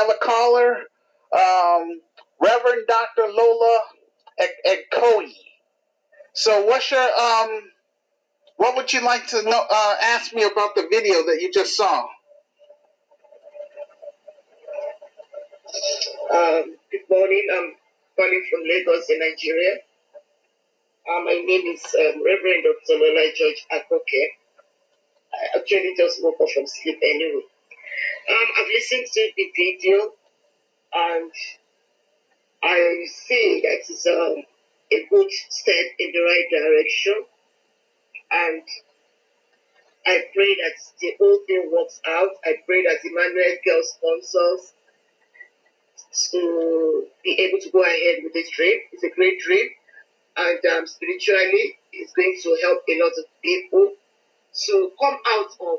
have a caller, um, Reverend Dr. Lola Ekoyi. So, what's your um, what would you like to know? Uh, ask me about the video that you just saw. Um, good morning. I'm calling from Lagos in Nigeria. Uh, my name is um, Reverend Dr. Lola George Akoke. I actually just woke up from sleep anyway. Um, I've listened to the video and I see that it's um, a good step in the right direction. And I pray that the whole thing works out. I pray that Emmanuel Girl sponsors to be able to go ahead with this trip. It's a great trip. And um, spiritually, it's going to help a lot of people to come out of,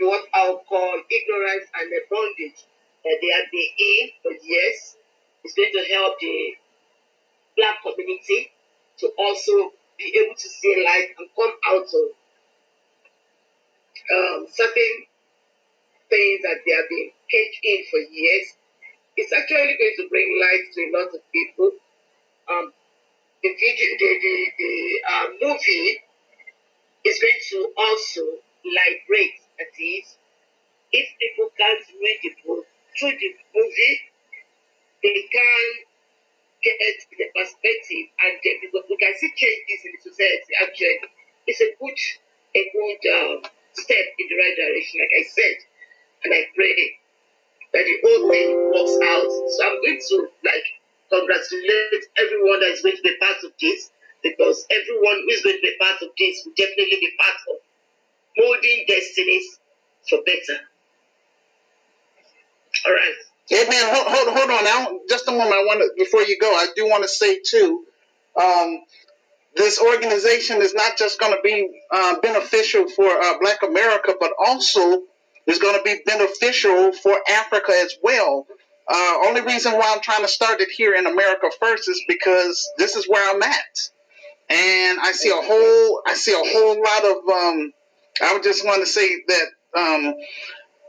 want, I'll call ignorance and the bondage that they have been in for years. It's going to help the black community to also be able to see light and come out of um, certain things that they have been caged in for years. It's actually going to bring light to a lot of people. Um, the video, the, the, the uh, movie is going to also liberate, that is, if people can't read the book through the movie, they can get the perspective and then we can see changes in the society actually. It's a good a good um, step in the right direction, like I said. And I pray that the whole thing works out. So I'm going to like congratulate everyone that is going to be part of this because everyone who is going to be part of this will definitely be part of molding destinies for better. All right. Man, hold, hold, hold on now. Just a moment. I want to before you go. I do want to say too. Um, this organization is not just going to be uh, beneficial for uh, Black America, but also is going to be beneficial for Africa as well. Uh, only reason why I'm trying to start it here in America first is because this is where I'm at, and I see a whole I see a whole lot of. Um, I would just want to say that um,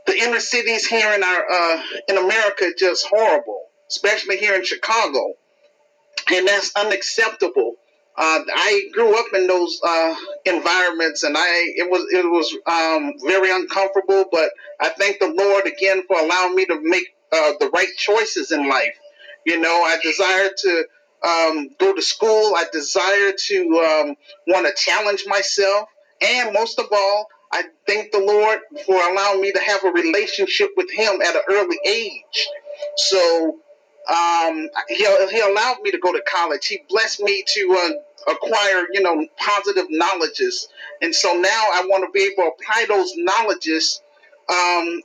the inner cities here in our uh, in America just horrible, especially here in Chicago, and that's unacceptable. Uh, I grew up in those uh, environments, and I it was it was um, very uncomfortable. But I thank the Lord again for allowing me to make uh, the right choices in life. You know, I desire to um, go to school. I desire to um, want to challenge myself, and most of all, I thank the Lord for allowing me to have a relationship with Him at an early age. So um, he, he allowed me to go to college. He blessed me to uh, acquire, you know, positive knowledges. And so now I want to be able to apply those knowledges um,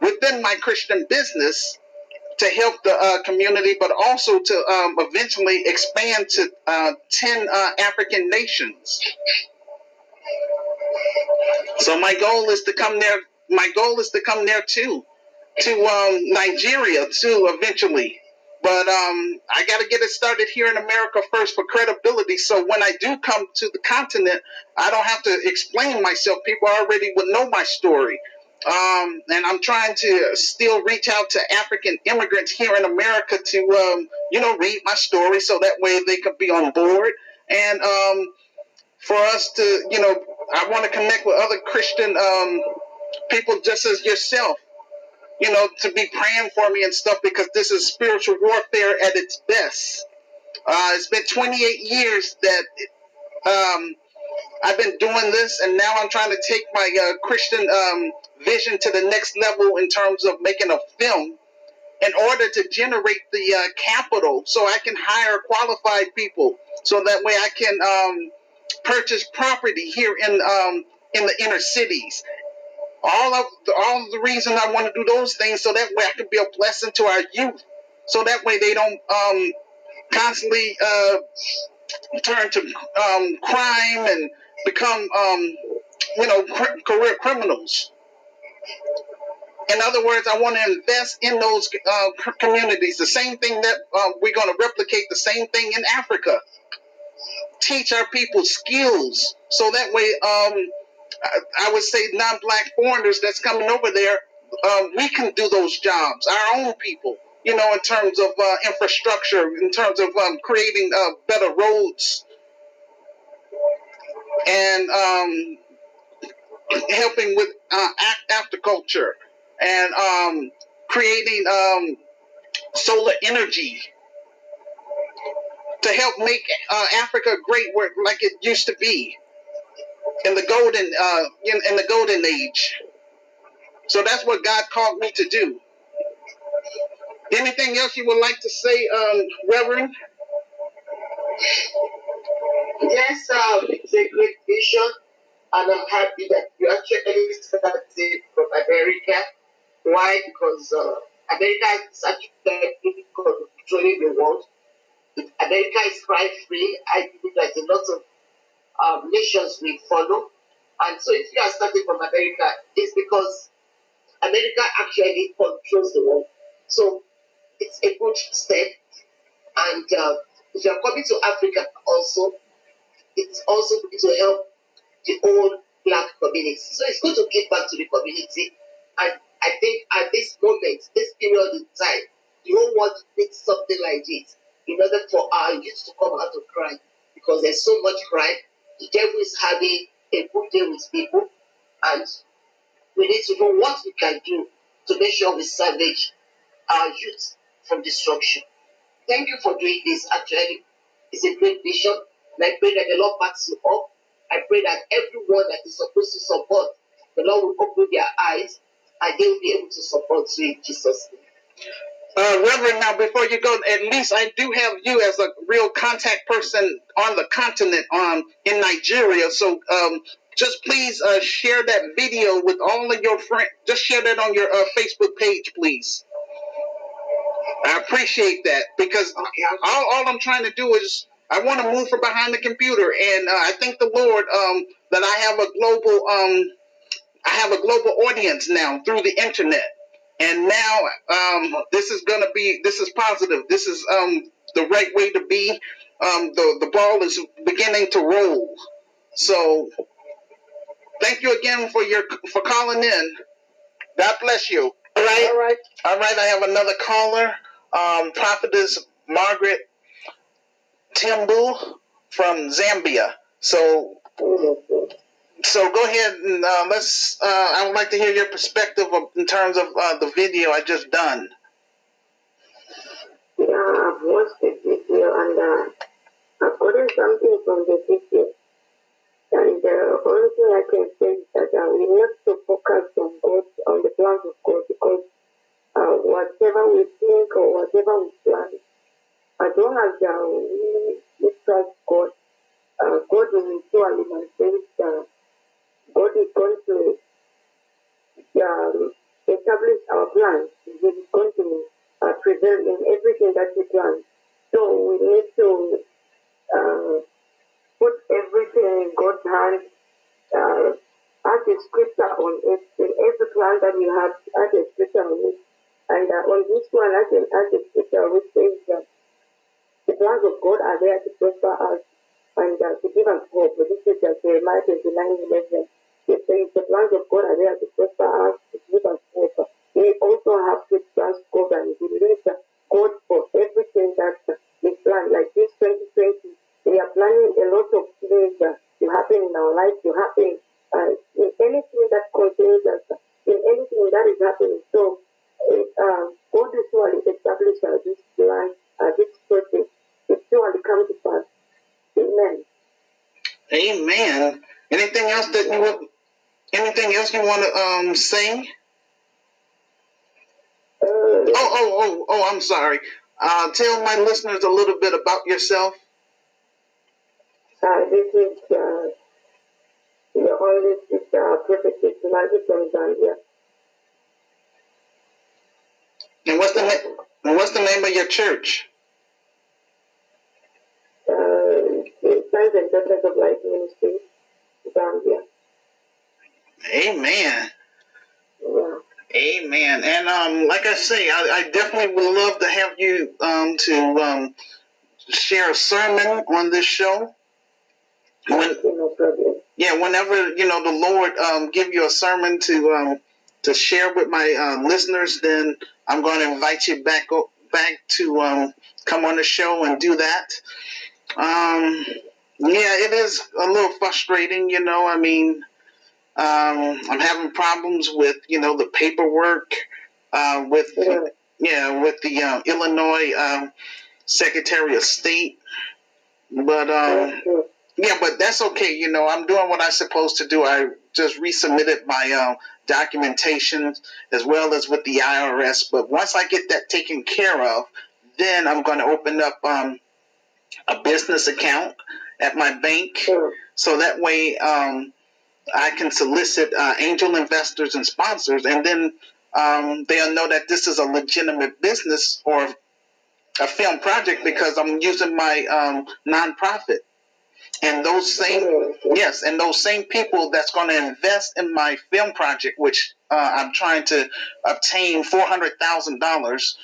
within my Christian business to help the uh, community, but also to um, eventually expand to uh, 10 uh, African nations. So my goal is to come there. My goal is to come there too, to um, Nigeria too, eventually. But um, I got to get it started here in America first for credibility. So when I do come to the continent, I don't have to explain myself. People already would know my story. Um, and I'm trying to still reach out to African immigrants here in America to, um, you know, read my story so that way they could be on board. And um, for us to, you know, I want to connect with other Christian um, people just as yourself, you know, to be praying for me and stuff because this is spiritual warfare at its best. Uh, it's been 28 years that um, I've been doing this, and now I'm trying to take my uh, Christian um, vision to the next level in terms of making a film in order to generate the uh, capital so I can hire qualified people so that way I can um, purchase property here in um, in the inner cities. All of the, all of the reason I want to do those things so that way I can be a blessing to our youth, so that way they don't um, constantly uh, turn to um, crime and become um, you know cr- career criminals. In other words, I want to invest in those uh, communities. The same thing that uh, we're going to replicate the same thing in Africa teach our people skills so that way um, I, I would say non-black foreigners that's coming over there um, we can do those jobs, our own people. You know, in terms of uh, infrastructure, in terms of um, creating uh, better roads, and um, helping with uh, agriculture, and um, creating um, solar energy to help make uh, Africa great where, like it used to be in the golden uh, in, in the golden age. So that's what God called me to do. Anything else you would like to say, um, Reverend? Yes, um, it's a great vision, and I'm happy that you actually started from America. Why? Because uh, America is actually controlling the world. America is crime free. I believe there's a lot of um, nations we follow. And so if you are starting from America, it's because America actually controls the world. So it's a good step. And uh, if you are coming to Africa also, it's also going to help the whole black community. So it's good to give back to the community. And I think at this moment, this period in time, the whole world needs something like this in order for our youth to come out of crime. Because there's so much crime. The devil is having a good day with people. And we need to know what we can do to make sure we salvage our youth from destruction. Thank you for doing this. Actually, it's a great vision. And I pray that the Lord backs you up. I pray that everyone that is supposed to support, the Lord will open their eyes and they will be able to support you in Jesus' name. Uh, Reverend, now before you go, at least I do have you as a real contact person on the continent, um, in Nigeria. So, um, just please uh, share that video with all of your friends. Just share that on your uh, Facebook page, please. I appreciate that because all, all I'm trying to do is I want to move from behind the computer, and uh, I thank the Lord um, that I have a global um, I have a global audience now through the internet, and now um, this is gonna be this is positive. This is um, the right way to be. Um, the the ball is beginning to roll. So thank you again for your for calling in. God bless you. All right. All right. All right. I have another caller. Um, prophetess Margaret Timbu from Zambia. So, so go ahead and uh, let's. Uh, I would like to hear your perspective of, in terms of uh, the video I just done. Yeah, I've watched the video and uh, I've gotten something from the video. And the only thing I can say is that uh, we need to focus on God, on the plans of God, because uh, whatever we think or whatever we plan, as long as uh, we, trust God, God will surely manifest. Uh, God is going to um, establish our plans. He is going to uh, prevail in everything that we So we need to uh, put everything in God's hands. Uh, add the scripture on it, in every plan that we have, add the scripture on it. And uh, on this one, I can add the scripture which says that the plans of God are there to prosper us and uh, to give us hope. But This is uh, Jeremiah 29 11. It says the plans of God are there to prosper us, to give us hope. We also have to trust God and believe God for everything that we plan. Like this 2020, we are planning a lot of things uh, to happen in our life, to happen uh, in anything that contains us, in anything that is happening. So uh, God will surely establish uh, this plan, uh, this project. It surely come to pass. Amen. Amen. Anything else that you want? Anything else you want to um sing? Uh, oh, oh, oh! I'm sorry. Uh, tell my listeners a little bit about yourself. Uh, this is uh, the only sister, prophetess Margaret from Zambia. And what's the na- and what's the name of your church? Uh, Sons and Daughters of Light Ministry, Zambia. Amen. Yeah. Amen. And um, like I say, I, I definitely would love to have you um, to um, share a sermon on this show. When, yeah, whenever you know the Lord um, give you a sermon to um, to share with my uh, listeners, then I'm going to invite you back back to come on the show and do that. Yeah, it is a little frustrating, you know. I mean, um, I'm having problems with you know the paperwork uh, with yeah with the uh, Illinois um, Secretary of State, but um, yeah, but that's okay. You know, I'm doing what I'm supposed to do. I just resubmitted my uh, documentation as well as with the IRS. But once I get that taken care of, then I'm going to open up um, a business account at my bank, so that way um, I can solicit uh, angel investors and sponsors, and then um, they'll know that this is a legitimate business or a film project because I'm using my um, nonprofit. And those same, yes, and those same people that's going to invest in my film project, which uh, I'm trying to obtain four hundred thousand dollars,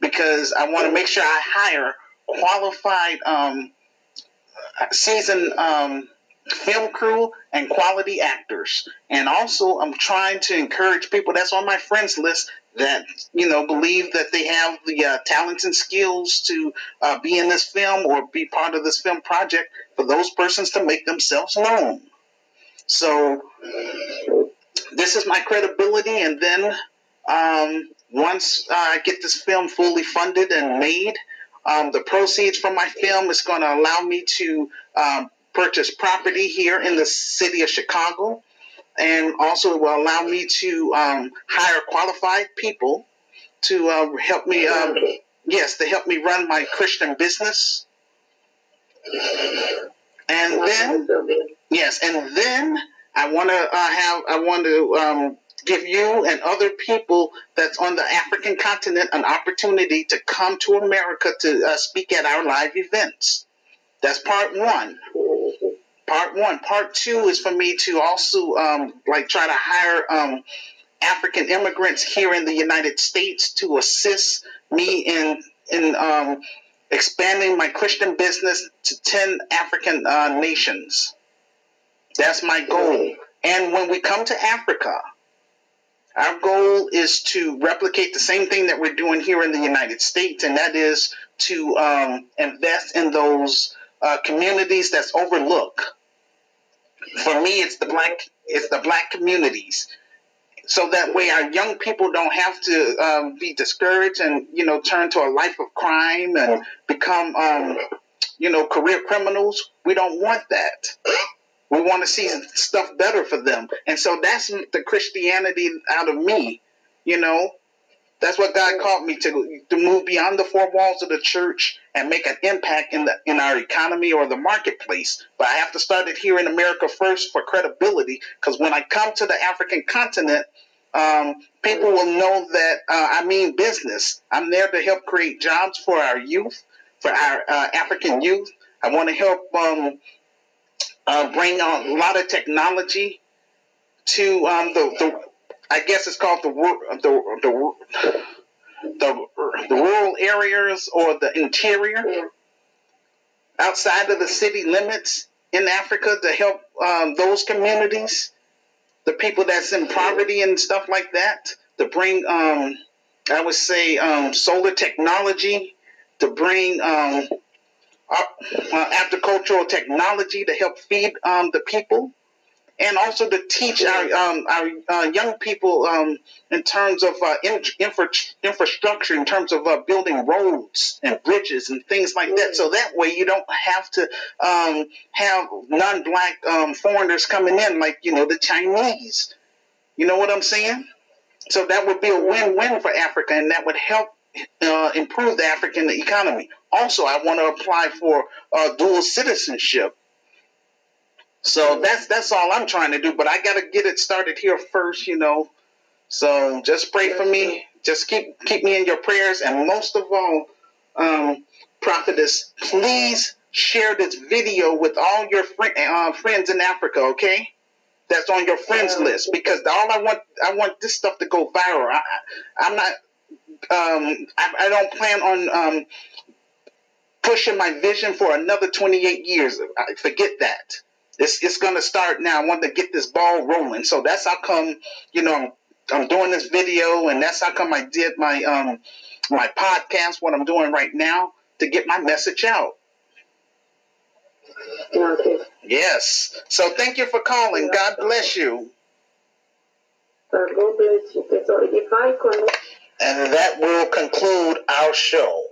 because I want to make sure I hire qualified, um, seasoned um, film crew and quality actors. And also, I'm trying to encourage people that's on my friends list that you know believe that they have the uh, talents and skills to uh, be in this film or be part of this film project for those persons to make themselves known. So this is my credibility, and then um, once I get this film fully funded and made, um, the proceeds from my film is going to allow me to um, purchase property here in the city of Chicago. And also, it will allow me to um, hire qualified people to uh, help me, um, yes, to help me run my Christian business. And then, yes, and then I want to uh, have, I want to um, give you and other people that's on the African continent an opportunity to come to America to uh, speak at our live events. That's part one. Part one. Part two is for me to also um, like try to hire um, African immigrants here in the United States to assist me in in um, expanding my Christian business to ten African uh, nations. That's my goal. And when we come to Africa, our goal is to replicate the same thing that we're doing here in the United States, and that is to um, invest in those uh, communities that's overlooked. For me, it's the black it's the black communities, so that way our young people don't have to um, be discouraged and you know turn to a life of crime and become um, you know career criminals. We don't want that. We want to see stuff better for them, and so that's the Christianity out of me. You know, that's what God called me to to move beyond the four walls of the church and make an impact in the in our economy or the marketplace. But I have to start it here in America first for credibility, because when I come to the African continent, um, people will know that uh, I mean business. I'm there to help create jobs for our youth, for our uh, African youth. I want to help um, uh, bring a lot of technology to um, the, the I guess it's called the the the the, the rural areas or the interior? Outside of the city limits in Africa to help um, those communities, the people that's in poverty and stuff like that, to bring um, I would say um, solar technology, to bring um, uh, agricultural technology to help feed um, the people and also to teach our um, our uh, young people um, in terms of uh, infra- infrastructure, in terms of uh, building roads and bridges and things like that. So that way you don't have to um, have non-black um, foreigners coming in, like you know the Chinese. You know what I'm saying? So that would be a win-win for Africa, and that would help uh, improve the African economy. Also, I want to apply for uh, dual citizenship so that's that's all I'm trying to do. But I gotta get it started here first, you know. So just pray for me. Just keep keep me in your prayers, and most of all, um, prophetess, please share this video with all your fr- uh, friends in Africa. Okay, that's on your friends list because all I want I want this stuff to go viral. I, am not. Um, I, I, don't plan on um, pushing my vision for another 28 years. I, forget that. It's it's gonna start now. I want to get this ball rolling. So that's how come, you know, I'm doing this video, and that's how come I did my um my podcast. What I'm doing right now to get my message out. Okay. Yes. So thank you for calling. God bless you. God bless you. So if I connect And that will conclude our show.